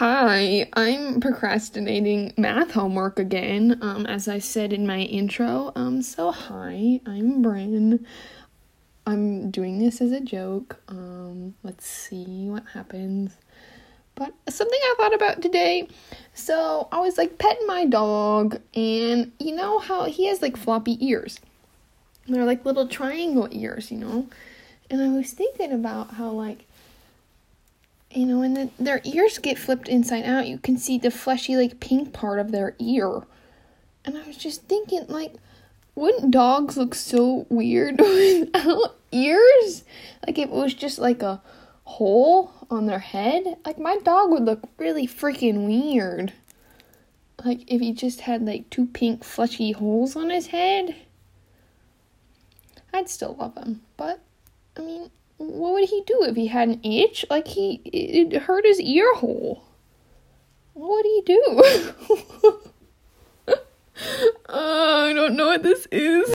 Hi, I'm procrastinating math homework again, um, as I said in my intro. Um, so hi, I'm Bryn. I'm doing this as a joke. Um, let's see what happens. But something I thought about today. So I was like petting my dog, and you know how he has like floppy ears. They're like little triangle ears, you know. And I was thinking about how like you know, when the, their ears get flipped inside out, you can see the fleshy, like pink part of their ear. And I was just thinking, like, wouldn't dogs look so weird without ears? Like, if it was just like a hole on their head? Like, my dog would look really freaking weird. Like, if he just had like two pink, fleshy holes on his head. I'd still love him. But, I mean, what would he do if he had an itch? Like he it hurt his ear hole. What would he do? uh, I don't know what this is.